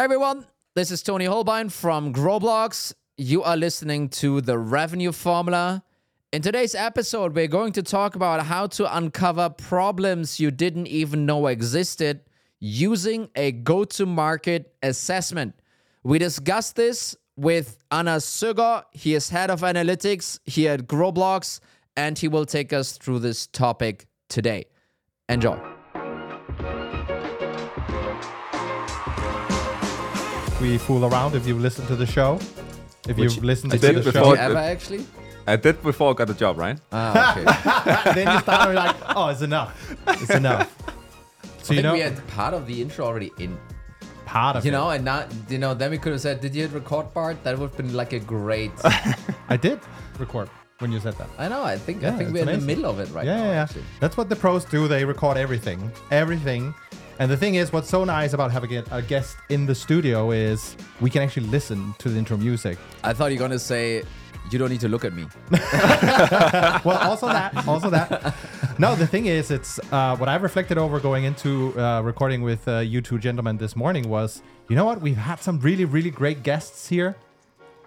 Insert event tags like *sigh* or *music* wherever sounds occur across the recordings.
Hi everyone, this is Toni Hohlbein from Growblocks. You are listening to the Revenue Formula. In today's episode, we're going to talk about how to uncover problems you didn't even know existed using a go to market assessment. We discussed this with Anders Sogaard. He is head of analytics here at Growblocks, and he will take us through this topic today. Enjoy. We fool around if you listen to the show. If Which you listen I to did the Did before- you show, ever actually? I did before I got the job, right? Ah, okay. *laughs* then you start like, oh, it's enough. It's enough. *laughs* So I you know, we had part of the intro already in, part of you it. know, and not, you know, then we could have said, "Did you hit record part?" That would have been like a great. *laughs* I did record when you said that. I know. I think I think we're in the middle of it right yeah, now. yeah, yeah. Actually. That's what the pros do. They record everything, everything. And the thing is, what's so nice about having a guest in the studio is we can actually listen to the intro music. I thought you were gonna say, "You don't need to look at me." *laughs* well, also that, also that. No, the thing is, it's uh, what I've reflected over going into uh, recording with uh, you two gentlemen this morning was, you know what? We've had some really, really great guests here.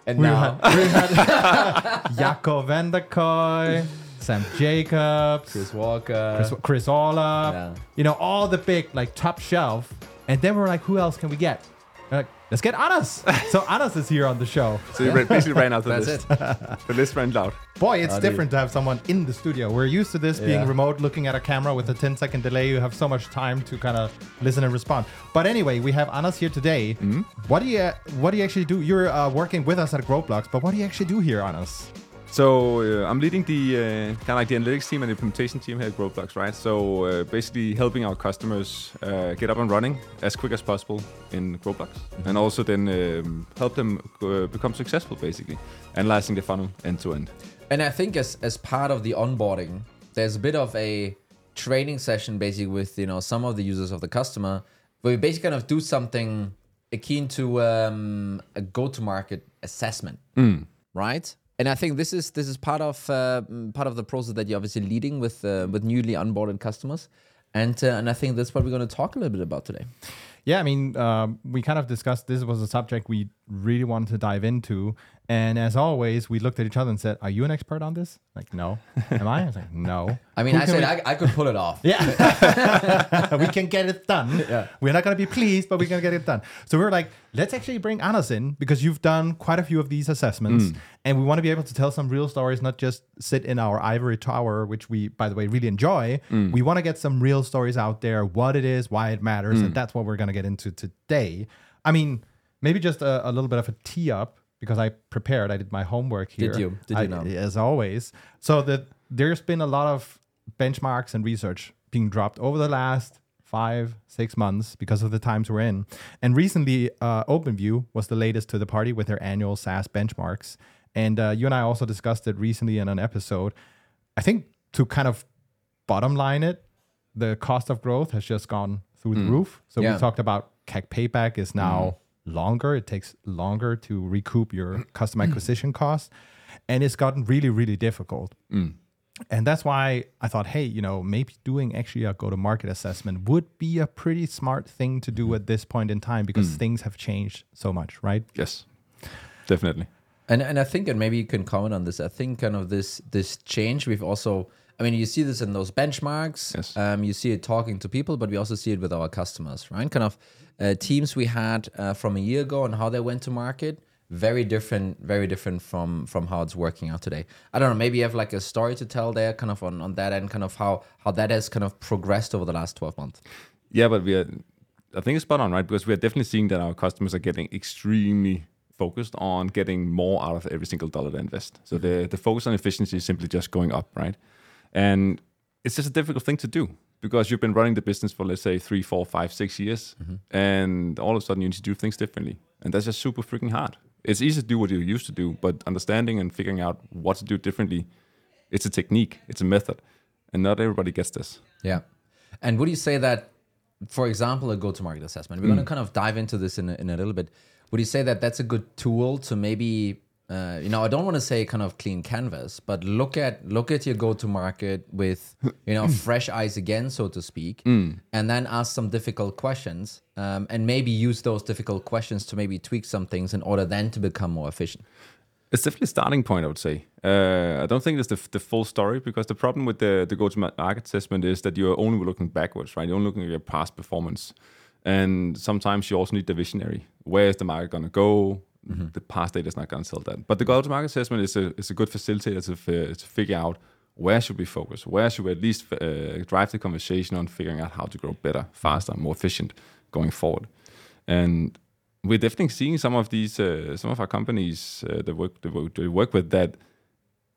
And We now, had, we had *laughs* Jacco van der Kooij, Sam Jacobs, Chris, Chris Walker. Chris Orlob, Yeah. you know, all the big, like, top shelf. And then we're like, who else can we get? Like, let's get Anders. *laughs* so Anders is here on the show. So you ra- basically ran out the That's list. it. *laughs* The list ran out. Boy, it's Oh, dude. different to have someone in the studio. We're used to this being remote, looking at a camera with a 10 second delay. You have so much time to kind of listen and respond. But anyway, we have Anders here today. Mm-hmm. What do you What do you actually do? You're uh, working with us at Growblocks, but what do you actually do here, Anders? So uh, I'm leading the uh, kind of like the analytics team and the implementation team here at Growblocks, right? So uh, basically helping our customers uh, get up and running as quick as possible in Growblocks, and also then um, help them uh, become successful, basically, analyzing the funnel end to end. And I think as as part of the onboarding, there's a bit of a training session basically with you know some of the users of the customer, where we basically kind of do something akin to um, a go-to-market assessment, right? And I think this is this is part of uh, mm, part of the process that you're obviously leading with uh, with newly onboarded customers, and uh, and I think that's what we're going to talk a little bit about today. Yeah, I mean, um, we kind of discussed this was a subject we really wanted to dive into. And as always, we looked at each other and said, Are you an expert on this? Like, no. Am I? I was like, No. *laughs* I mean, Who I said we- I, I could pull it off. *laughs* Yeah. *laughs* we can get it done. We're not going to be pleased, but we're going to get it done. So we are like, let's actually bring Anders in because you've done quite a few of these assessments. Mm. And we want to be able to tell some real stories, not just sit in our ivory tower, which we, by the way, really enjoy. Mm. We want to get some real stories out there, what it is, why it matters. And mm. that's what we're going to get into today. I mean, maybe just a, a little bit of a tee up because I prepared, I did my homework here. Did you? Did you I- now? As always. So that there's been a lot of benchmarks and research being dropped over the last five, six months because of the times we're in. And recently, uh, OpenView was the latest to the party with their annual SaaS benchmarks. And uh, you and I also discussed it recently in an episode. I think to kind of bottom line it, the cost of growth has just gone through the roof. So Yeah. we talked about CAC payback is now longer. It takes longer to recoup your *clears throat* customer acquisition cost. And it's gotten really, really difficult. Mm. And that's why I thought, hey, you know, maybe doing actually a go to market assessment would be a pretty smart thing to do mm-hmm. at this point in time because mm. things have changed so much, right? Yes, definitely. And and I think, and maybe you can comment on this. I think kind of this this change we've also. I mean, you see this in those benchmarks. Yes. Um, you see it talking to people, but we also see it with our customers, right? Kind of uh, teams we had uh, from a year ago and how they went to market. Very different, very different from from how it's working out today. I don't know. Maybe you have like a story to tell there, kind of on on that end, kind of how how that has kind of progressed over the last twelve months. Yeah, but we are. I think it's spot on, right? Because we are definitely seeing that our customers are getting extremely focused on getting more out of every single dollar they invest. So the the focus on efficiency is simply just going up, right? And it's just a difficult thing to do because you've been running the business for let's say three, four, five, six years, mm-hmm. and all of a sudden you need to do things differently, and that's just super freaking hard. It's easy to do what you used to do, but understanding and figuring out what to do differently, it's a technique, it's a method, and not everybody gets this. Yeah. And would you say that, for example, a go-to-market assessment? We're mm. going to kind of dive into this in a, in a little bit. Would you say that that's a good tool to maybe uh, you know, I don't want to say kind of clean canvas, but look at look at your go to market with you know *clears throat* fresh eyes again, so to speak, and then ask some difficult questions, um, and maybe use those difficult questions to maybe tweak some things in order then to become more efficient. It's definitely a starting point, I would say. Uh, I don't think it's the, the full story because the problem with the, the go-to-market assessment is that you're only looking backwards, right? You're only looking at your past performance. And sometimes you also need the visionary. Where is the market going to go? Mm-hmm. The past data is not going to tell that. But the go-to-market assessment is a, is a good facilitator to, f- to figure out where should we focus? Where should we at least uh, drive the conversation on figuring out how to grow better, faster, more efficient going forward? And we're definitely seeing some of these uh, some of our companies uh, that work that we work with that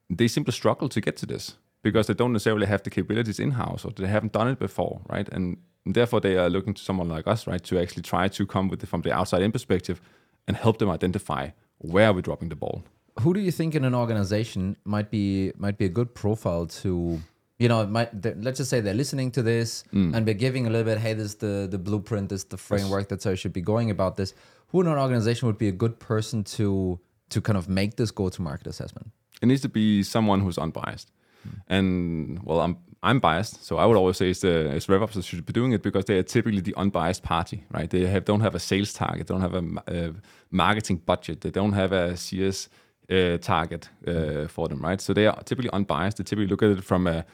they simply struggle to get to this because they don't necessarily have the capabilities in house or they haven't done it before, right? And, therefore they are looking to someone like us, right, to actually try to come with it from the outside in perspective and help them identify where we're dropping the ball. Who do you think in an organization might be might be a good profile to you know, might, let's just say they're listening to this mm. and we're giving a little bit, hey, this is the, the blueprint, this is the framework, that's how you should be going about this. Who in an organization would be a good person to to kind of make this go to market assessment? It needs to be someone who's unbiased. Mm. And well, I'm I'm biased, so I would always say it's the it's RevOps that should be doing it because they are typically the unbiased party, right? They have don't have a sales target, they don't have a, a marketing budget, they don't have a CS uh, target uh, for them, right? So they are typically unbiased. They typically look at it from a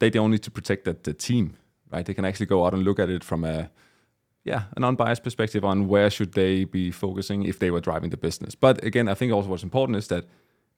they don't need to protect the, the team, right? They can actually go out and look at it from a yeah, an unbiased perspective on where should they be focusing if they were driving the business. But again, I think also what's important is that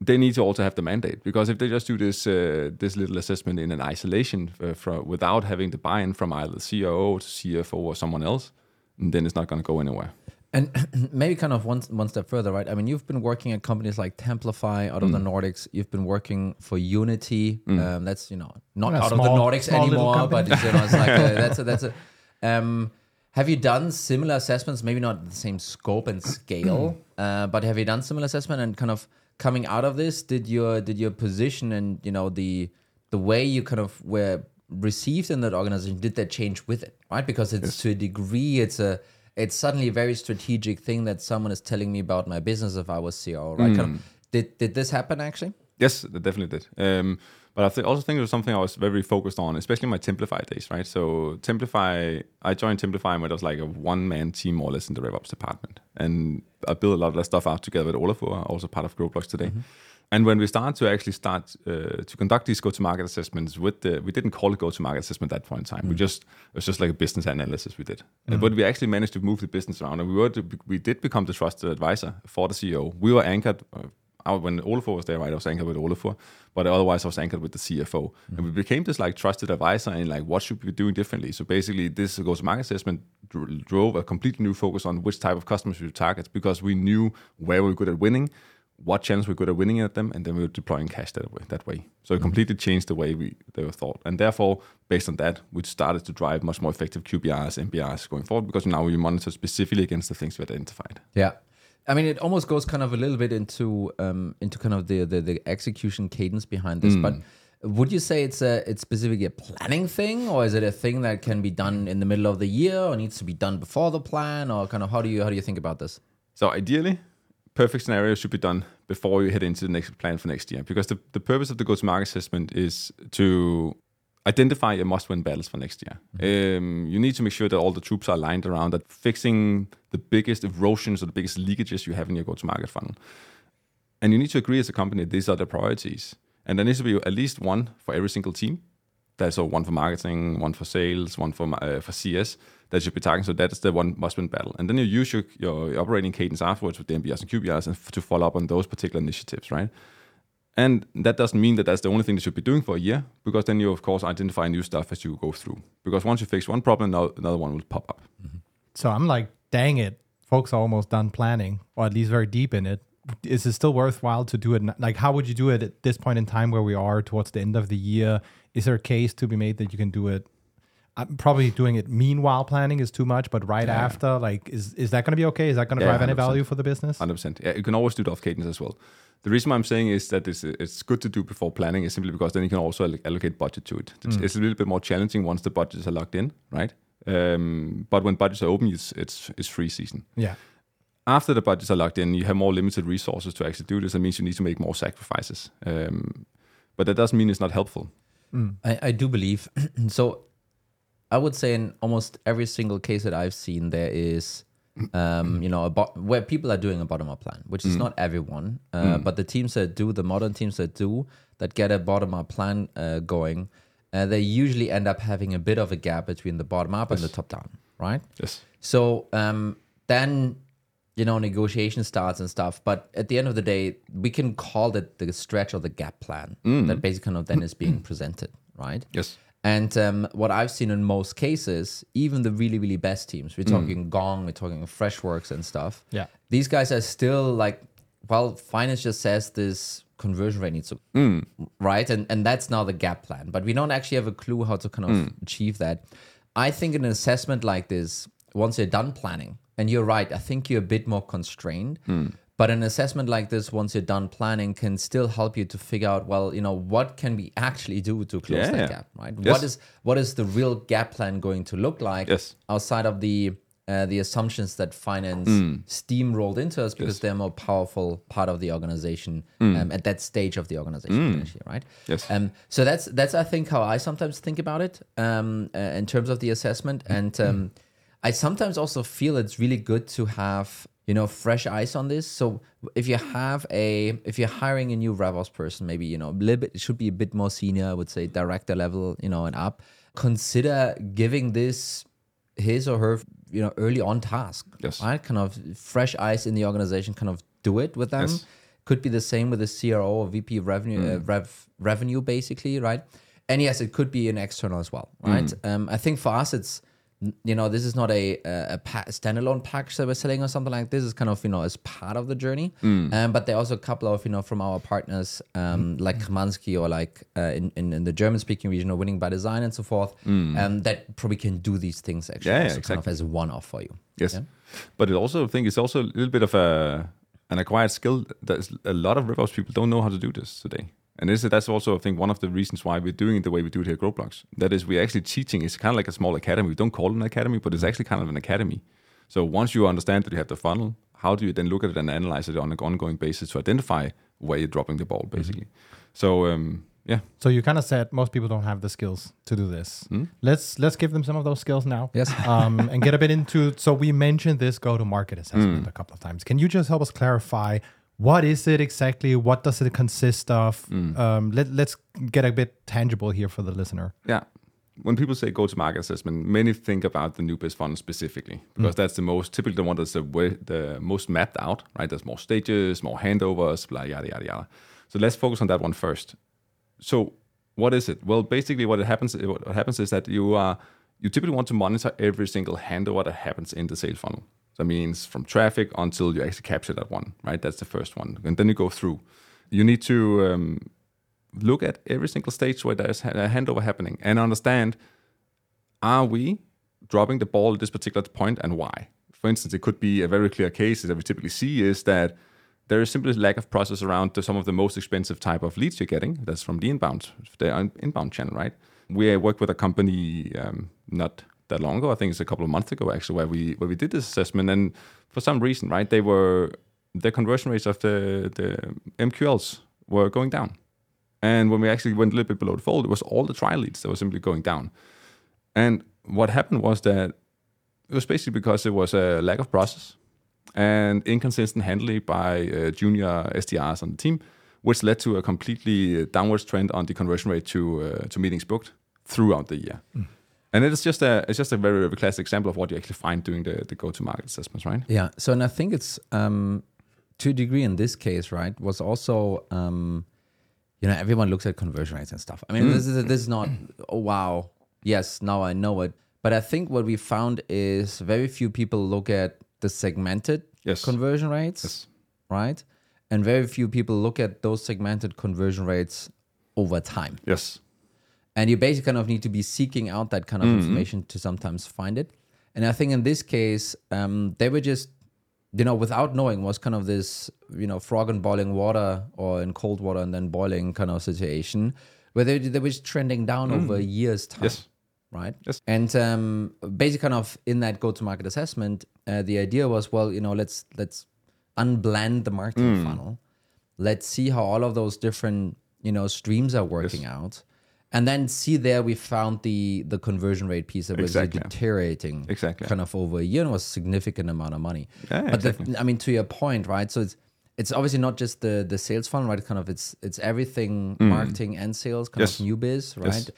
they need to also have the mandate because if they just do this uh, this little assessment in an isolation uh, from, without having the buy-in from either the COO to CFO or someone else, then it's not going to go anywhere. And *clears throat* maybe kind of one one step further, right? I mean, you've been working at companies like Templafy out of mm. the Nordics. You've been working for Unity. Mm. Um, that's you know not yeah, out small, of the Nordics anymore, but you know, it's like a, *laughs* that's a, that's a. Um, have you done similar assessments? Maybe not the same scope and scale, *clears throat* uh, but have you done similar assessment and kind of coming out of this? Did your did your position and you know the the way you kind of were received in that organization did that change with it, right? Because it's yes. to a degree it's a it's suddenly a very strategic thing that someone is telling me about my business if I was CEO, right? Mm. Kind of, did did this happen actually? Yes, it definitely did. Um, but I th- also think it was something I was very focused on, especially my Templafy days, right? So Templafy, I joined Templafy when it was like a one-man team more or less in the RevOps department. And I built a lot of that stuff out together with Olafur, also part of GrowBlocks today. Mm-hmm. And when we started to actually start uh, to conduct these go-to-market assessments with the, we didn't call it go-to-market assessment at that point in time. Mm. We just it was just like a business analysis we did. Mm. But we actually managed to move the business around, and we were to, we did become the trusted advisor for the CEO. We were anchored. Uh, when Olafur was there, right, I was anchored with Olafur, but otherwise I was anchored with the CFO. Mm. And we became this like trusted advisor in like what should we be doing differently. So basically, this go-to-market assessment drove a completely new focus on which type of customers we target because we knew where we were good at winning what channels we're good at winning at them, and then we are deploying cash that way. That way. So it mm-hmm. completely changed the way we they were thought, and therefore, based on that, we started to drive much more effective QBRs, and MBRs going forward because now we monitor specifically against the things we identified. Yeah. I mean, it almost goes kind of a little bit into um, into kind of the, the, the execution cadence behind this, mm. but would you say it's a it's specifically a planning thing, or is it a thing that can be done in the middle of the year, or needs to be done before the plan, or kind of how do you how do you think about this? So ideally, perfect scenario should be done before you head into the next plan for next year. Because the, the purpose of the go-to-market assessment is to identify your must-win battles for next year. Mm-hmm. Um, you need to make sure that all the troops are aligned around that, fixing the biggest erosions or the biggest leakages you have in your go-to-market funnel. And you need to agree as a company these are the priorities. And there needs to be at least one for every single team. There's so one for marketing, one for sales, one for uh, for CS that should be targeting. So that is the one must-win battle. And then you use your, your operating cadence afterwards with the MBRs and QBRs and f- to follow up on those particular initiatives, right? And that doesn't mean that that's the only thing they should be doing for a year, because then you, of course, identify new stuff as you go through. Because once you fix one problem, another one will pop up. Mm-hmm. So I'm like, dang it, folks are almost done planning, or at least very deep in it. Is it still worthwhile to do it? Like, how would you do it at this point in time where we are towards the end of the year? Is there a case to be made that you can do it I'm probably doing it meanwhile planning is too much, but right yeah. after, like, is is that going to be okay? Is that going to yeah, drive 100%. any value for the business? Hundred percent. Yeah, you can always do it off cadence as well. The reason why I'm saying is that it's, it's good to do before planning is simply because then you can also allocate budget to it. It's, mm. it's a little bit more challenging once the budgets are locked in, right? Um, but when budgets are open, it's it's it's free season. Yeah. After the budgets are locked in, you have more limited resources to actually do this. That means you need to make more sacrifices. Um, but that doesn't mean it's not helpful. I, I do believe *clears throat* so. I would say in almost every single case that I've seen, there is, um, you know, a bo- where people are doing a bottom up plan, which is not everyone, uh, but the teams that do, the modern teams that do, that get a bottom up plan uh, going, uh, they usually end up having a bit of a gap between the bottom up and the top down, right? Yes. So um, then, you know, negotiation starts and stuff. But at the end of the day, we can call it the stretch or the gap plan that basically kind of then is being presented, right? Yes. And um, what I've seen in most cases, even the really, really best teams, we're mm. talking Gong, we're talking Freshworks and stuff. Yeah. These guys are still like, well, finance just says this conversion rate needs to, mm. right? And and that's now the gap plan. But we don't actually have a clue how to kind of mm. achieve that. I think in an assessment like this, once you're done planning, and you're right, I think you're a bit more constrained. But an assessment like this, once you're done planning, can still help you to figure out, well, you know, what can we actually do to close Yeah. that gap, right? Yes. What is what is the real gap plan going to look like Yes. outside of the uh, the assumptions that finance steamrolled into us because they're a more powerful part of the organization um, at that stage of the organization, potentially, right? Yes. Um, so that's that's I think how I sometimes think about it um, uh, in terms of the assessment, and um, I sometimes also feel it's really good to have you know fresh eyes on this. So if you have a if you're hiring a new RevOps person, maybe you know a little bit it should be a bit more senior. I would say director level, you know, and up. Consider giving this his or her you know early on task Yes. right kind of fresh eyes in the organization kind of do it with them Yes. could be the same with the CRO or VP revenue, uh, rev, revenue basically, right? And yes, it could be an external as well, right? Um, I think for us, it's you know this is not a a, a standalone package that we're selling or something like this. It's kind of you know as part of the journey. Um, but there are also a couple of you know from our partners um, like Kamansky or like uh, in, in in the German speaking region or Winning by Design and so forth. Um, that probably can do these things actually, Yeah, yeah, also kind of as a one off for you. Yes, but it also I think it's also a little bit of a an acquired skill. That a lot of RevOps people don't know how to do this today, and this, that's also I think one of the reasons why we're doing it the way we do it here at Growblocks. That is, we're actually teaching. It's kind of like a small academy. We don't call it an academy, but it's actually kind of an academy. So once you understand that you have the funnel, how do you then look at it and analyze it on an ongoing basis to identify where you're dropping the ball, basically? So um, yeah, So you kind of said most people don't have the skills to do this. Let's let's give them some of those skills now. Yes. *laughs* um, and get a bit into. So we mentioned this go-to-market assessment a couple of times. Can you just help us clarify what is it exactly? What does it consist of? Um, let Let's get a bit tangible here for the listener. Yeah. When people say go to market assessment, many think about the new biz funnel specifically because that's the most typically the one that's the, way, the most mapped out, right? There's more stages, more handovers, blah, yada, yada, yada. So let's focus on that one first. So what is it? Well, basically what it happens what happens is that you are you typically want to monitor every single handover that happens in the sales funnel. That means from traffic until you actually capture that one, right? That's the first one. And then you go through. You need to um, look at every single stage where there's a handover happening and understand are we dropping the ball at this particular point and why? For instance, it could be a very clear case that we typically see is that there is simply a lack of process around some of the most expensive type of leads you're getting. That's from the inbound, the inbound channel, right? We worked with a company um, not that long ago. I think it's a couple of months ago actually, where we where we did this assessment, and for some reason, right, they were the conversion rates of the the MQLs were going down. And when we actually went a little bit below the fold, it was all the trial leads that were simply going down. And what happened was that it was basically because there was a lack of process and inconsistent handling by uh, junior SDRs on the team, which led to a completely downwards trend on the conversion rate to uh, to meetings booked throughout the year. And it is just a it's just a very, very classic example of what you actually find doing the, the go-to-market assessments, right? Yeah. So, and I think it's um, to a degree in this case, right, was also, um, you know, everyone looks at conversion rates and stuff. I mean, this is this is not, oh wow, yes, now I know it. But I think what we found is very few people look at the segmented Yes. conversion rates, Yes. right, and very few people look at those segmented conversion rates over time Yes. And you basically kind of need to be seeking out that kind of information to sometimes find it. And I think in this case, um, they were just, you know, without knowing, was kind of this, you know, frog in boiling water or in cold water and then boiling kind of situation where they, they were just trending down over a year's time. Yes. Right. Yes. And um, basically, kind of in that go to market assessment, uh, the idea was, well, you know, let's let's unblend the marketing Hmm. funnel. Let's see how all of those different you know streams are working out, and then see there we found the the conversion rate piece that was Exactly. deteriorating Exactly. kind of over a year and was a significant amount of money. Yeah, but exactly. the, I mean, to your point, right? So it's it's obviously not just the the sales funnel, right? Kind of it's it's everything marketing and sales, kind Mm. Yes. of new biz, right? Yes.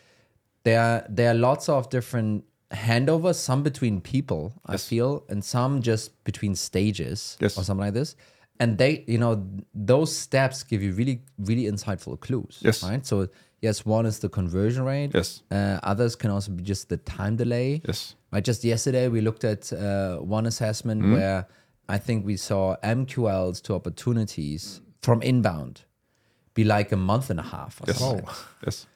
There are there are lots of different handovers, some between people, I feel, and some just between stages Yes. or something like this. And they, you know, those steps give you really, really insightful clues. Yes. Right. So yes, one is the conversion rate. Yes. Uh, others can also be just the time delay. Yes. Right. Just yesterday, we looked at uh, one assessment Mm-hmm. where I think we saw MQLs to opportunities from inbound be like a month and a half. Or Yes. something. Yes.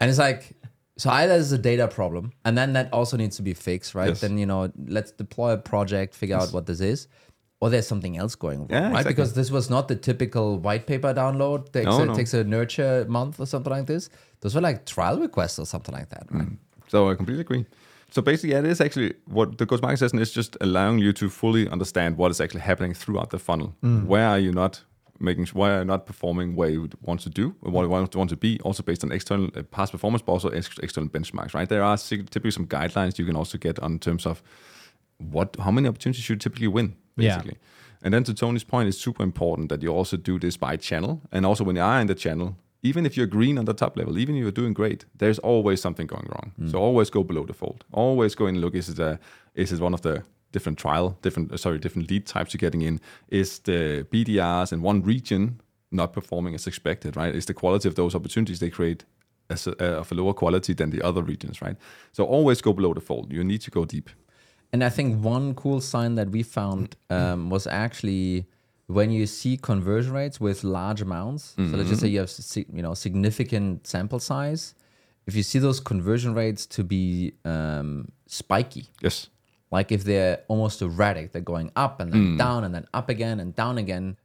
And it's like, so either there's a data problem, and then that also needs to be fixed, right? Yes. Then you know, let's deploy a project, figure out what this is, or there's something else going wrong, Yeah, right? exactly. Because this was not the typical white paper download. Takes No, no. takes a nurture month or something like this. Those were like trial requests or something like that, right? So I completely agree. So basically, yeah, it is actually what the go-to-market session is just allowing you to fully understand what is actually happening throughout the funnel. Where are you not making? Why are you not performing where you would want to do, or what you want, to be? Also based on external uh, past performance, but also ex- external benchmarks. Right? There are typically some guidelines you can also get on terms of what how many opportunities should you typically win, Yeah. basically. And then to Toni's point, it's super important that you also do this by channel. And also when you are in the channel, even if you're green on the top level, even if you're doing great, there's always something going wrong. So always go below the fold. Always go and look, is it a, is it one of the different trial, different uh, sorry, different lead types you're getting in? Is the BDRs in one region not performing as expected, right? Is the quality of those opportunities they create as a, uh, of a lower quality than the other regions, right? So always go below the fold. You need to go deep. And I think one cool sign that we found um, was actually when you see conversion rates with large amounts. So let's just say you have you know significant sample size. If you see those conversion rates to be um, spiky, Yes. like if they're almost erratic, they're going up and then down and then up again and down again.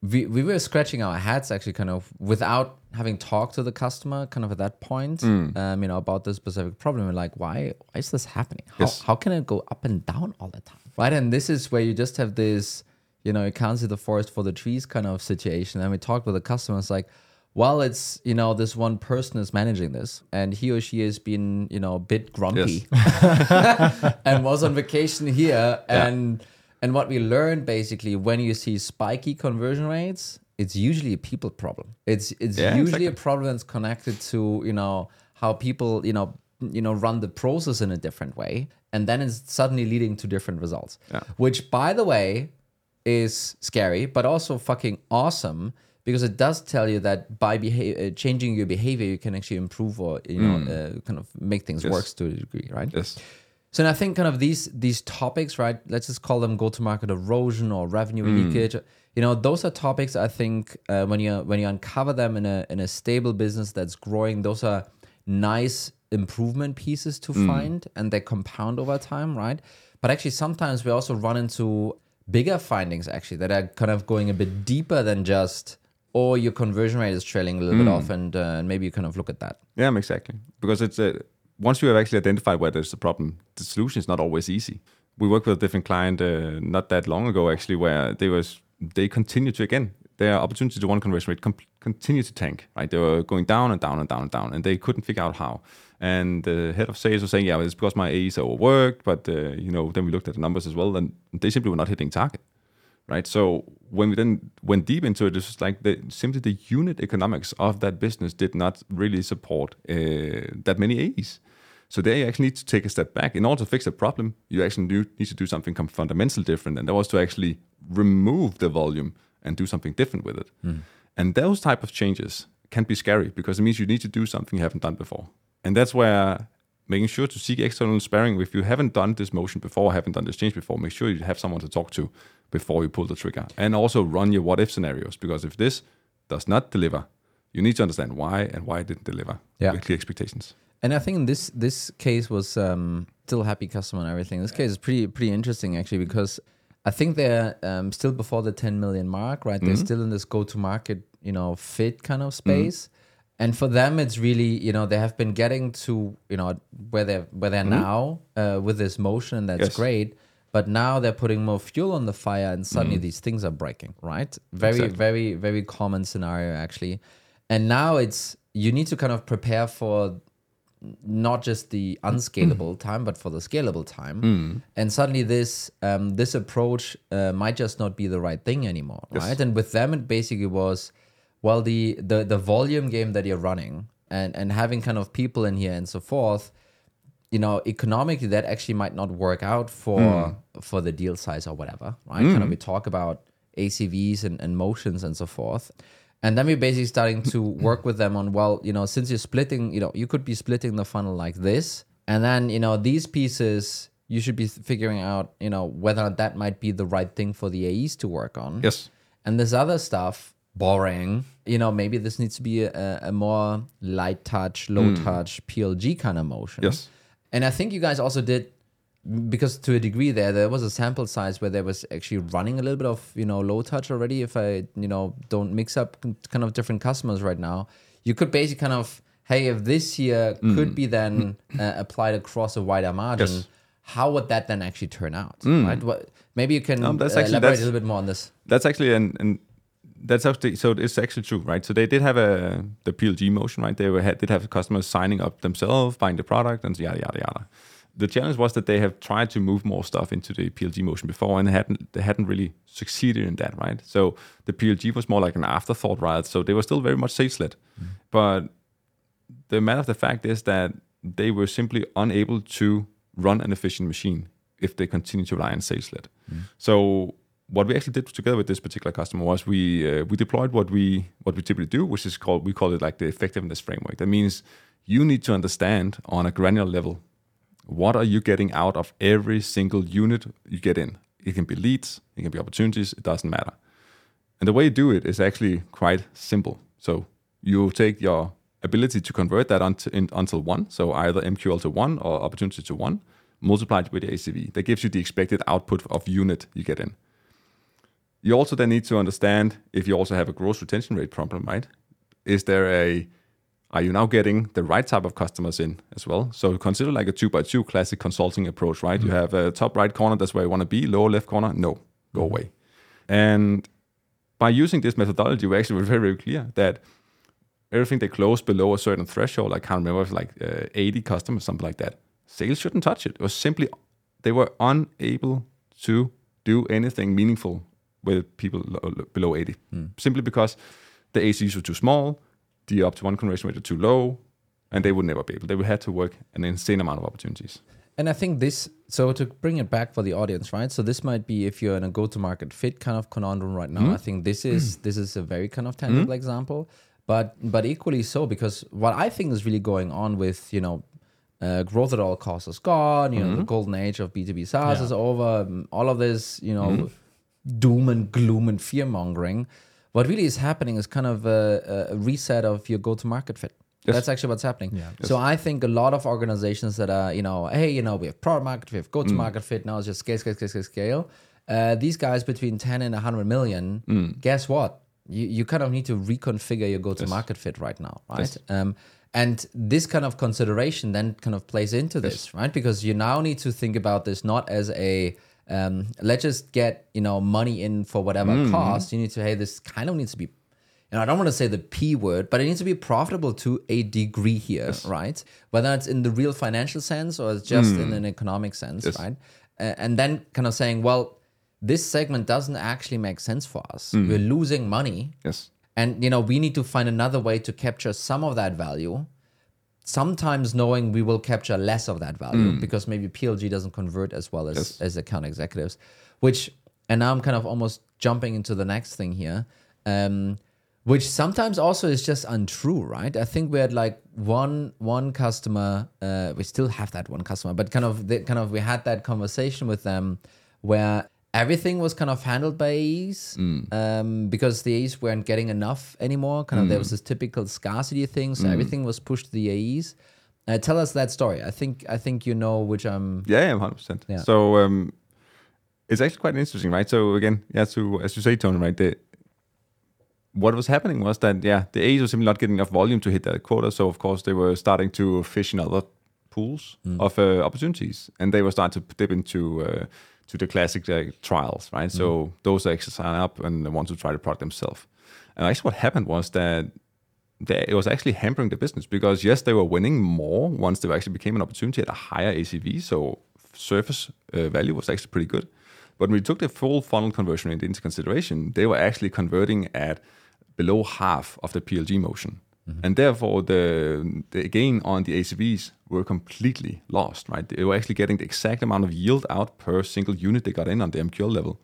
We, we were scratching our heads actually kind of without having talked to the customer kind of at that point um, you know about this specific problem. We're like why why is this happening? How, Yes. how can it go up and down all the time? Right? And this is where you just have this you know you can't see the forest for the trees kind of situation. And we talked with the customers like well it's you know this one person is managing this and he or she has been you know a bit grumpy *laughs* *laughs* and was on vacation here and and what we learned basically when you see spiky conversion rates it's usually a people problem it's it's Yeah, usually exactly. a problem that's connected to you know how people you know you know run the process in a different way and then it's suddenly leading to different results Yeah. which by the way is scary but also fucking awesome because it does tell you that by uh, changing your behavior you can actually improve or you know uh, kind of make things Yes. work to a degree right Yes. So I think kind of these these topics, right? Let's just call them go-to-market erosion or revenue leakage. You know, those are topics I think uh, when you when you uncover them in a in a stable business that's growing, those are nice improvement pieces to find, and they compound over time, right? But actually, sometimes we also run into bigger findings actually that are kind of going a bit deeper than just. Or your conversion rate is trailing a little bit off, and uh, maybe you kind of look at that. Yeah, exactly. Because it's a, once you have actually identified where there's a problem, the solution is not always easy. We worked with a different client uh, not that long ago actually, where they was they continue to again their opportunity to one conversion rate com- continue to tank. Right, they were going down and down and down and down, and they couldn't figure out how. And the head of sales was saying, "Yeah, it's because my AEs are overworked." But uh, you know, then we looked at the numbers as well, and they simply were not hitting target right? So when we then went deep into it, it's just like the, simply the unit economics of that business did not really support uh, that many AEs. So there you actually need to take a step back. In order to fix the problem, you actually need to do something com- fundamental different, and that was to actually remove the volume and do something different with it. Hmm. And those type of changes can be scary because it means you need to do something you haven't done before. And that's where making sure to seek external sparring. If you haven't done this motion before, haven't done this change before, make sure you have someone to talk to before you pull the trigger. And also run your what if scenarios because if this does not deliver, you need to understand why and why it didn't deliver. Yeah. With clear expectations. And I think this this case was um, still happy customer and everything. This case is pretty pretty interesting actually because I think they're um, still before the 10 million mark, right? They're still in this go to market, you know, fit kind of space. And for them, it's really you know they have been getting to you know where they're where they're now uh, with this motion, and that's Yes. great. but now they're putting more fuel on the fire and suddenly these things are breaking right very Exactly. very very common scenario actually and now it's you need to kind of prepare for not just the unscalable time but for the scalable time. And suddenly this um, this approach uh, might just not be the right thing anymore right? And with them it basically was well the the the volume game that you're running and and having kind of people in here and so forth you know economically that actually might not work out for for the deal size or whatever right? Kind of we talk about acvs and, and motions and so forth and then we're basically starting to work with them on well you know since you're splitting you know you could be splitting the funnel like this and then you know these pieces you should be figuring out you know whether that might be the right thing for the aes to work on Yes. and this other stuff, boring. You know, maybe this needs to be a, a more light touch, low hmm. touch, PLG kind of motion. Yes. And I think you guys also did because to a degree there there was a sample size where there was actually running a little bit of you know low touch already if i you know don't mix up kind of different customers right now you could basically kind of hey if this here could be then uh, applied across a wider margin Yes. how would that then actually turn out right what maybe you can Um, that's actually- elaborate a little bit more on this That's actually an, an that's actually so it's actually true, right? So they did have a the PLG motion, right? They were had, did have customers signing up themselves, buying the product, and yada yada yada. The challenge was that they have tried to move more stuff into the PLG motion before, and they hadn't they hadn't really succeeded in that, right? So the PLG was more like an afterthought, right? So they were still very much sales led, but the matter of the fact is that they were simply unable to run an efficient machine if they continue to rely on sales led. So what we actually did together with this particular customer was we uh, we deployed what we what we typically do, which is called we call it like the effectiveness framework. That means you need to understand on a granular level what are you getting out of every single unit you get in. It can be leads, it can be opportunities, it doesn't matter. And the way you do it is actually quite simple. So you take your ability to convert that until, one, so either MQL to one or opportunity to one, multiplied with the ACV. That gives you the expected output of unit you get in. You also then need to understand if you also have a gross retention rate problem, right? Is there a are you now getting the right type of customers in as well? So consider like a two by two classic consulting approach, right? You have a top right corner, that's where you want to be, lower left corner, no, go away. And by using this methodology, we actually were very, very clear that everything they close below a certain threshold, I can't remember, if like uh, 80 customers, something like that, sales shouldn't touch it. It was simply, they were unable to do anything meaningful with people lo- lo- below 80, simply because the ACs were too small, the up to one conversion rate were too low, and they would never be able. They would have to work an insane amount of opportunities. And I think this, so to bring it back for the audience, right? So this might be if you're in a go-to-market fit kind of conundrum right now. Mm-hmm. I think this is this is a very kind of tangible mm-hmm. example, but but equally so because what I think is really going on with you know. Uh, growth at all costs is gone. You know, the mm-hmm. golden age of B2B SaaS is over. All of this, you know, doom and gloom and fear mongering. What really is happening is kind of a, a reset of your go to market fit. Yes. That's actually what's happening. Yeah. So I think a lot of organizations that are, you know, hey, you know, we have product market, we have go to market fit. Now it's just scale, scale, scale, scale, scale. Uh, these guys between 10 and 100 million, guess what? You, you kind of need to reconfigure your go to market fit right now, right? Yes. Um, and this kind of consideration then kind of plays into this, right? Because you now need to think about this not as a um, let's just get you know money in for whatever mm-hmm. cost. You need to hey, this kind of needs to be. You know, I don't want to say the P word, but it needs to be profitable to a degree here, right? Whether it's in the real financial sense or it's just in mm. an economic sense, Yes. right? And then kind of saying, well, this segment doesn't actually make sense for us. Mm. We're losing money Yes. and you know we need to find another way to capture some of that value sometimes knowing we will capture less of that value because maybe plg doesn't convert as well as Yes. as account executives which and now i'm kind of almost jumping into the next thing here um which sometimes also is just untrue right i think we had like one one customer uh we still have that one customer but kind of the, kind of we had that conversation with them where everything was kind of handled by AEs um, because the AEs weren't getting enough anymore. Kind of there was this typical scarcity thing, so everything was pushed to the AEs. Uh, tell us that story. I think I think you know which I'm. Yeah, yeah, hundred percent. Yeah. So um, it's actually quite interesting, right? So again, yeah, to as you say, Toni, right? The, what was happening was that yeah, the AEs were simply not getting enough volume to hit that quota. So of course they were starting to fish in other pools of uh, opportunities, and they were starting to dip into uh, to the classic uh, trials, right? So those actually sign up and want to try the product themselves. And actually, what happened was that they, it was actually hampering the business because yes, they were winning more once they actually became an opportunity at a higher ACV. So surface uh, value was actually pretty good. But when we took the full funnel conversion rate into consideration, they were actually converting at below half of the PLG motion. And therefore, the, the gain on the ACVs were completely lost, right? They were actually getting the exact amount of yield out per single unit they got in on the MQL level.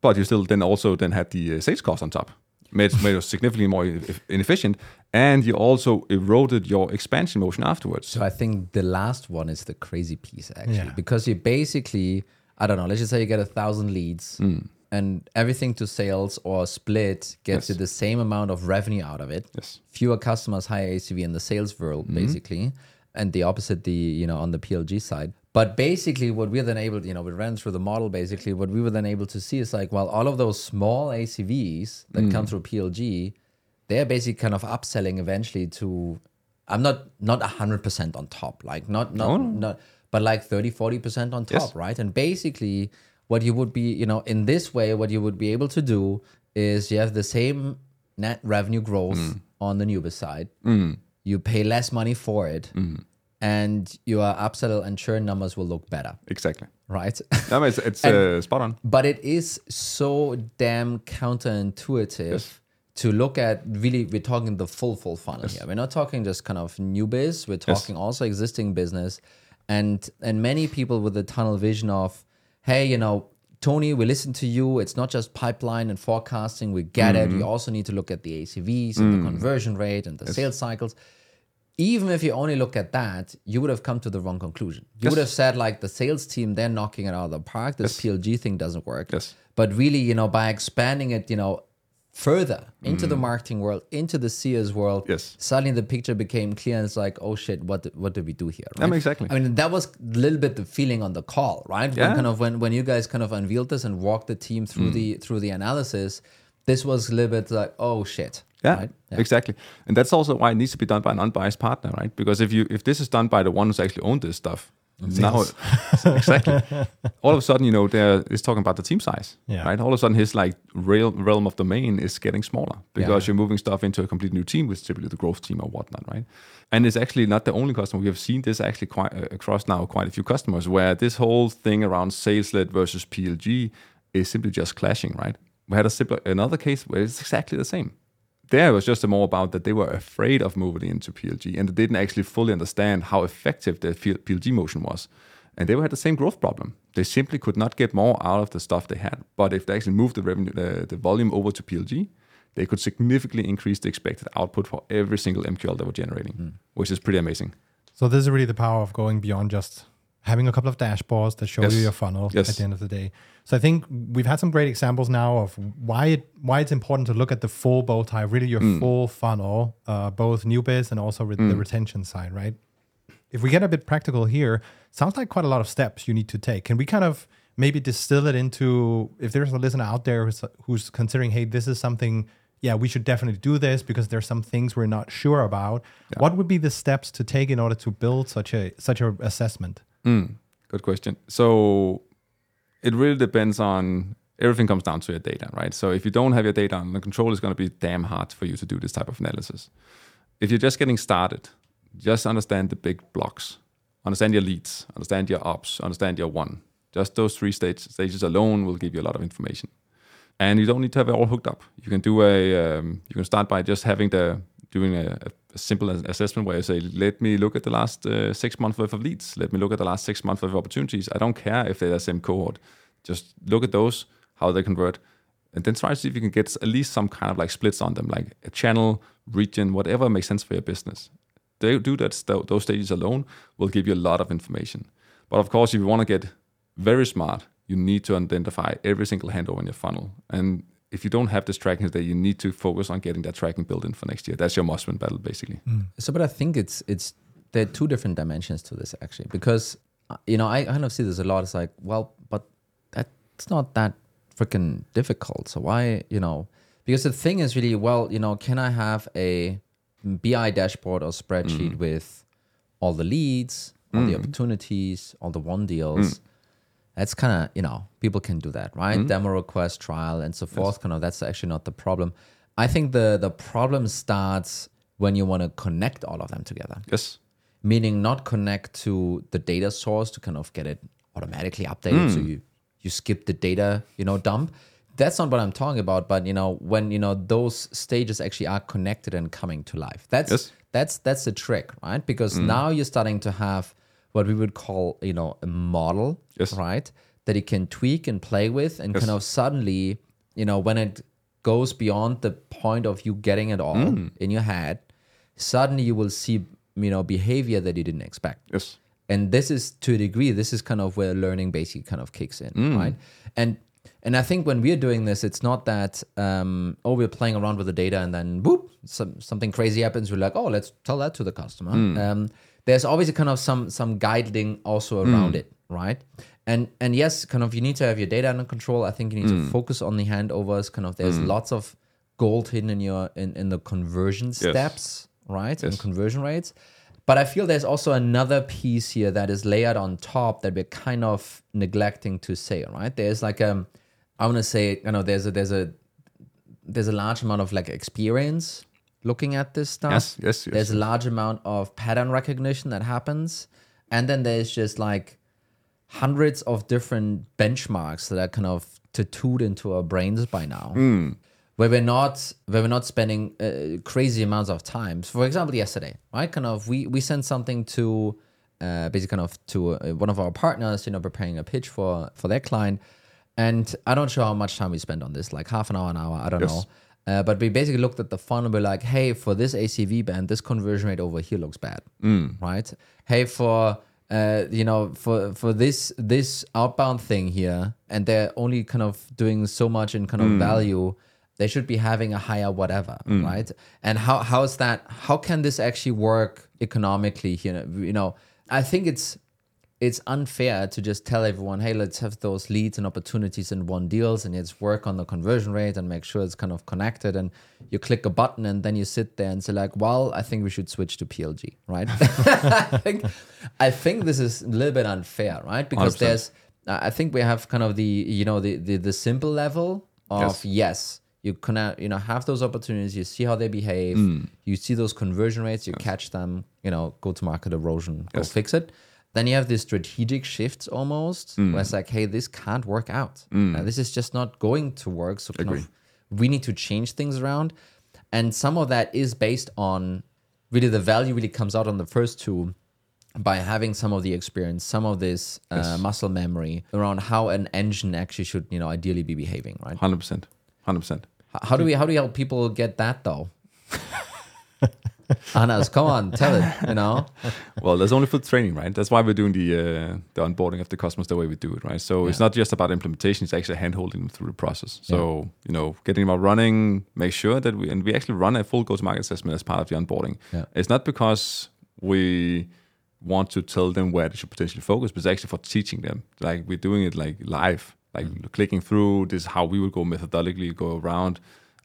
But you still then also then had the uh, sales cost on top, made, made it significantly more inefficient, and you also eroded your expansion motion afterwards. So I think the last one is the crazy piece actually, Yeah. because you basically, I don't know, let's just say you get a thousand leads, Mm. And everything to sales or split gets you the same amount of revenue out of it. Yes. Fewer customers, higher ACV in the sales world, Mm-hmm. basically, and the opposite, the you know on the PLG side. But basically, what we're then able, you know, we ran through the model. Basically, what we were then able to see is like, well, all of those small ACVs that Mm. come through PLG, they're basically kind of upselling eventually to i'm not not 100% on top like not not, No, no. not but like 30 40% on top Yes. right and basically what you would be you know in this way what you would be able to do is you have the same net revenue growth Mm. on the newbie side. You pay less money for it. Mm. and your upsell and churn numbers will look better. Exactly. right? Mean, *laughs* it's, it's uh, spot on. but it is so damn counterintuitive to look at really we're talking the full full funnel here. We're not talking just kind of new biz we're talking also existing business. And and many people with the tunnel vision of hey you know toni we listen to you. It's not just pipeline and forecasting. We get it. We mm-hmm. also need to look at the acvs and the mm. conversion rate and the sales cycles. Even if you only look at that, you would have come to the wrong conclusion. You would have said like the sales team, they're knocking it out of the park. This PLG thing doesn't work. Yes. But really, you know, by expanding it, you know, further into the mm. marketing world, into the seers world, Yes. suddenly the picture became clear and it's like, oh shit, what did, what did we do here? I mean, um, exactly. I mean, that was a little bit the feeling on the call, right? When Yeah. kind of when, when you guys kind of unveiled this and walked the team through mm. the through the analysis, this was a little bit like, oh shit. Yeah, Right? exactly. And that's also why it needs to be done by an unbiased partner, right? Because if you if this is done by the one who's actually owned this stuff, now *laughs* exactly, all of a sudden, you know, there is talking about the team size, Yeah. right? All of a sudden, his like real realm of domain is getting smaller because Yeah. you're moving stuff into a completely new team, which is typically the growth team or whatnot, right? And it's actually not the only customer. We have seen this actually quite uh, across now quite a few customers where this whole thing around sales led versus PLG is simply just clashing, right? We had a simple, another case where it's exactly the same there it was just more about that they were afraid of moving into PLG and they didn't actually fully understand how effective the PLG motion was. And they had the same growth problem. They simply could not get more out of the stuff they had. But if they actually moved the revenue, the, the volume over to PLG, they could significantly increase the expected output for every single MQL they were generating, hmm. which is pretty amazing. So this is really the power of going beyond just having a couple of dashboards that show Yes. you your funnel Yes. at the end of the day. So I think we've had some great examples now of why it why it's important to look at the full bow tie, really your Mm. full funnel, uh, both new biz and also with the retention side, right? If we get a bit practical here, sounds like quite a lot of steps you need to take. Can we kind of maybe distill it into if there's a listener out there who's, who's considering, hey, this is something, yeah, we should definitely do this because there's some things we're not sure about. What would be the steps to take in order to build such a such a assessment? Mm, good question. So it really depends on everything comes down to your data, right? So if you don't have your data on the control, it's going to be damn hard for you to do this type of analysis. If you're just getting started, just understand the big blocks. Understand your leads, understand your ops, understand your one. Just those three stage, stages alone will give you a lot of information. And you don't need to have it all hooked up. You can do a, um, you can start by just having the, doing a, a simple assessment where you say, let me look at the last uh, six months worth of leads. Let me look at the last six months worth of opportunities. I don't care if they're the same cohort. Just look at those, how they convert, and then try to see if you can get at least some kind of like splits on them, like a channel, region, whatever makes sense for your business. They do that. Those stages alone will give you a lot of information. But of course, if you want to get very smart, you need to identify every single handover in your funnel. And if you don't have this tracking today, you need to focus on getting that tracking built in for next year. That's your must-win battle, basically. Mm. So, but I think it's it's there are two different dimensions to this actually, because uh, you know I kind of see this a lot. It's like, well, but that's not that freaking difficult. So why, you know? Because the thing is really, well, you know, can I have a BI dashboard or spreadsheet mm. with all the leads, all the mm. opportunities, all the one deals, That's kind of, you know, people can do that, right? Mm-hmm. Demo request, trial, and so forth. Kind of, that's actually not the problem. I think the the problem starts when you want to connect all of them together Yes. meaning not connect to the data source to kind of get it automatically updated so you you skip the data you know dump that's not what i'm talking about but you know when you know those stages actually are connected and coming to life that's Yes. that's that's the trick right because now you're starting to have what we would call you know a model Yes. right that you can tweak and play with and kind of suddenly you know when it goes beyond the point of you getting it all in your head suddenly you will see you know behavior that you didn't expect. Yes. and this is to a degree this is kind of where learning basically kind of kicks in right? And and i think when we're doing this it's not that um oh we're playing around with the data and then boop some, something crazy happens. We're like oh let's tell that to the customer. Um there's always a kind of some some guiding also around mm. it right? And and yes kind of you need to have your data under control. I think you need to mm. focus on the handovers. Kind of there's mm. lots of gold hidden in your in, in the conversion steps right? And conversion rates. But I feel there's also another piece here that is layered on top that we're kind of neglecting to say, right? There's like um I want to say, you know, there's a there's a there's a large amount of like experience looking at this stuff. Yes, yes, yes. There's a large amount of pattern recognition that happens. And then there's just like hundreds of different benchmarks that are kind of tattooed into our brains by now. Where we're not, where we're not spending uh, crazy amounts of time. For example, yesterday, right? Kind of, we we sent something to, uh, basically, kind of to uh, one of our partners, you know, preparing a pitch for for their client, and I don't sure how much time we spent on this, like half an hour, an hour, I don't Yes. know. Uh, but we basically looked at the funnel and we're like, hey, for this ACV band, this conversion rate over here looks bad, right? Hey, for uh, you know, for for this this outbound thing here, and they're only kind of doing so much in kind of value, they should be having a higher whatever, right? And how how is that? How can this actually work economically? here? you know, I think it's it's unfair to just tell everyone, hey, let's have those leads and opportunities and one deals and let's work on the conversion rate and make sure it's kind of connected. And you click a button and then you sit there and say, like, well, I think we should switch to PLG, right? *laughs* I think I think this is a little bit unfair, right? Because 100%. there's I think we have kind of the you know the the, the simple level of Yes. yes. you can uh, you know have those opportunities you see how they behave Mm. you see those conversion rates you catch them you know go to market erosion go Yes. fix it then you have these strategic shifts almost Mm. where it's like hey this can't work out Uh, this is just not going to work so kind of, we need to change things around and some of that is based on really the value really comes out on the first two by having some of the experience, some of this uh, muscle memory around how an engine actually should, you know, ideally be behaving, right? Hundred percent. Hundred percent. How do we how do we help people get that though? *laughs* Anders, come on, tell it. You know, Well, there's only full training, right? That's why we're doing the uh, the onboarding of the customers the way we do it, right? So it's not just about implementation; it's actually handholding them through the process. So you know, getting them up running, make sure that we and we actually run a full go-to-market assessment as part of the onboarding. Yeah. It's not because we want to tell them where they should potentially focus, but it's actually for teaching them. Like we're doing it like live, like clicking through. This is how we would go methodically go around,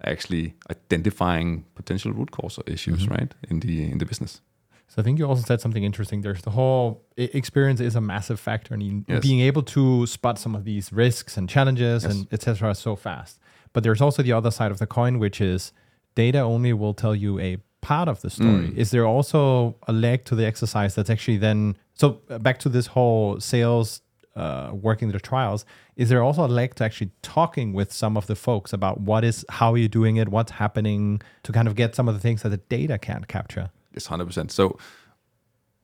actually identifying potential root cause or issues, right, in the in the business. So I think you also said something interesting. There's the whole experience is a massive factor in in Yes. being able to spot some of these risks and challenges and etc. so fast. But there's also the other side of the coin, which is data only will tell you a part of the story. Is there also a leg to the exercise that's actually then so uh, back to this whole sales uh, working the trials? Is there also a leg to actually talking with some of the folks about what is how are you doing it, what's happening to kind of get some of the things that the data can't capture? Yes, hundred percent. So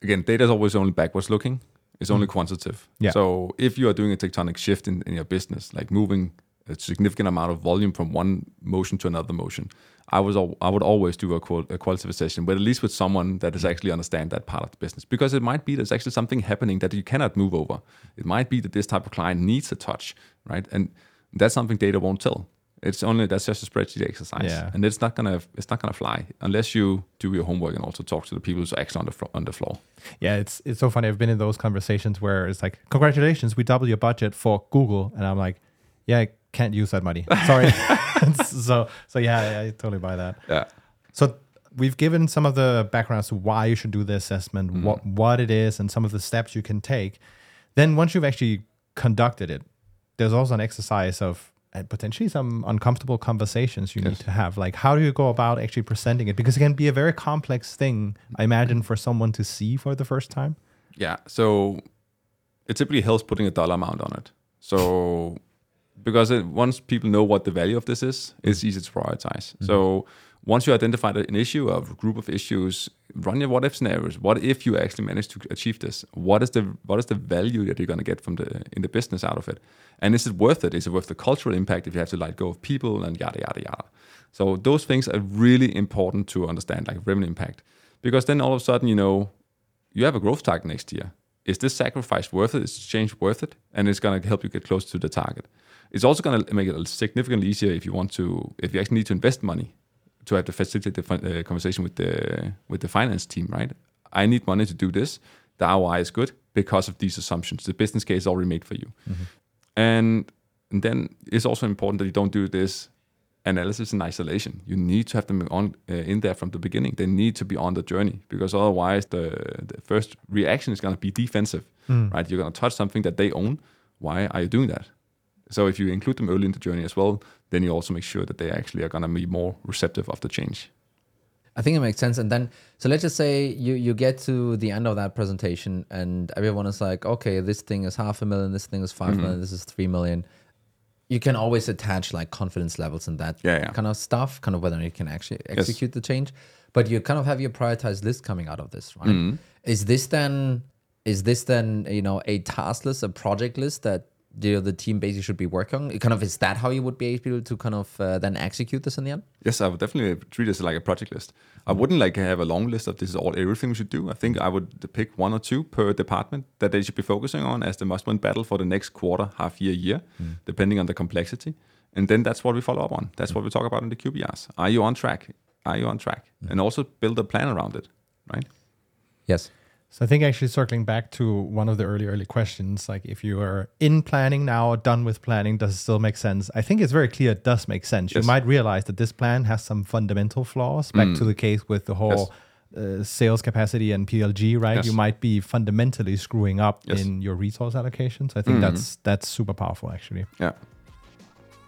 again, data is always only backwards looking. It's only quantitative. Yeah. So if you are doing a tectonic shift in, in your business, like moving a significant amount of volume from one motion to another motion, I was al- I would always do a, qual- a qualitative session, but at least with someone that is actually understand that part of the business, because it might be there's actually something happening that you cannot move over. It might be that this type of client needs a touch, right? And that's something data won't tell. It's only that's just a spreadsheet exercise, Yeah. and it's not gonna it's not gonna fly unless you do your homework and also talk to the people who's actually on the on the floor. Yeah, it's it's so funny. I've been in those conversations where it's like, "Congratulations, we double your budget for Google," and I'm like, "Yeah, I can't use that money. Sorry." *laughs* *laughs* so so yeah, I, I totally buy that. Yeah, So we've given some of the backgrounds to why you should do the assessment, what what it is, and some of the steps you can take. Then once you've actually conducted it, there's also an exercise of uh, potentially some uncomfortable conversations you need to have. Like, how do you go about actually presenting it? Because it can be a very complex thing, I imagine, for someone to see for the first time. Yeah. So it typically helps putting a dollar amount on it. So because it, once people know what the value of this is, it's easy to prioritize. Mm-hmm. So once you identify an issue or a group of issues, run your what if scenarios. What if you actually manage to achieve this? What is the what is the value that you're going to get from the in the business out of it? And is it worth it? Is it worth the cultural impact if you have to let go of people and yada yada yada? So those things are really important to understand, like revenue impact, because then all of a sudden you know you have a growth target next year. Is this sacrifice worth it? Is this change worth it? And it's going to help you get close to the target. It's also going to make it significantly easier if you want to, if you actually need to invest money to have to facilitate the uh, conversation with the with the finance team, right? I need money to do this. The ROI is good because of these assumptions. The business case is already made for you, and, and then it's also important that you don't do this analysis in isolation. You need to have them on uh, in there from the beginning. They need to be on the journey because otherwise the, the first reaction is going to be defensive, right? You're going to touch something that they own. Why are you doing that? So if you include them early in the journey as well, then you also make sure that they actually are going to be more receptive of the change. I think it makes sense. And then, so let's just say you you get to the end of that presentation, and everyone is like, okay, this thing is half a million, this thing is 5 Mm-hmm. million, this is three million. You can always attach like confidence levels and that Yeah, yeah. kind of stuff, kind of whether you can actually execute the change. But you kind of have your prioritized list coming out of this, right? Mm-hmm. Is this then is this then you know a task list, a project list that know, the team basically should be working on? Kind of is that how you would be able to kind of uh, then execute this in the end? Yes, I would definitely treat this like a project list. I wouldn't like have a long list of this is all everything we should do. I think I would pick one or two per department that they should be focusing on as the must-win battle for the next quarter, half year, year, depending on the complexity. And then that's what we follow up on. That's what we talk about in the QBRs. Are you on track? Are you on track? And also build a plan around it, right? Yes. So I think actually circling back to one of the early early questions, like if you are in planning now or done with planning, does it still make sense? I think it's very clear it does make sense. Yes. You might realize that this plan has some fundamental flaws. Back to the case with the whole uh, sales capacity and PLG, right? Yes. You might be fundamentally screwing up Yes. in your resource allocation. So I think that's that's super powerful actually. Yeah.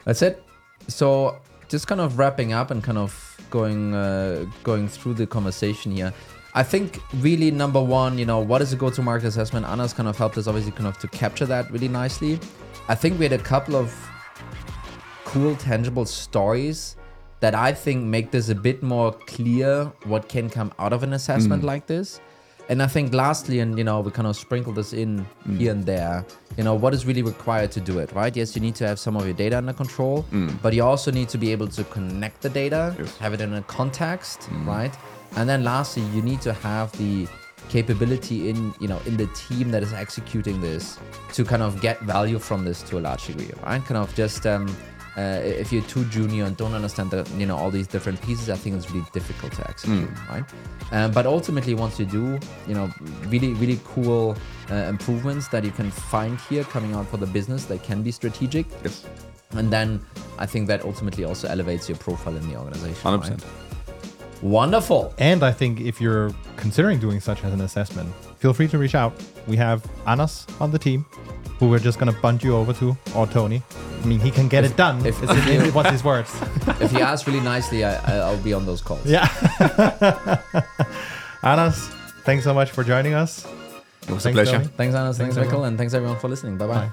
That's it. So just kind of wrapping up and kind of going uh, going through the conversation here. I think really number one, you know, what is a go-to-market assessment? Anders's kind of helped us obviously kind of to capture that really nicely. I think we had a couple of cool, tangible stories that I think make this a bit more clear what can come out of an assessment mm. like this. And I think lastly, and you know, we kind of sprinkle this in mm. here and there, you know, what is really required to do it, right? Yes, you need to have some of your data under control, mm. but you also need to be able to connect the data, Yes. have it in a context, right? And then lastly, you need to have the capability in, you know, in the team that is executing this to kind of get value from this to a large degree, right? Kind of just um, uh, if you're too junior and don't understand the you know all these different pieces, I think it's really difficult to execute, right? Um, but ultimately, once you do, you know, really really cool uh, improvements that you can find here coming out for the business that can be strategic, Yes. and then I think that ultimately also elevates your profile in the organization. Hundred right? Percent. Wonderful. And I think if you're considering doing such as an assessment, feel free to reach out. We have Anders on the team, who we're just gonna bunt you over to, or Toni. I mean, he can get it done. if- If, it's what's his words? *laughs* if you ask really nicely, I, I- I'll be on those calls. Yeah. *laughs* Anders, thanks so much for joining us. It was Thanks, a pleasure. Toni. Thanks, Anders. Thanks, Thanks, Mikkel. everyone. And thanks, everyone, for listening. Bye-bye. Bye.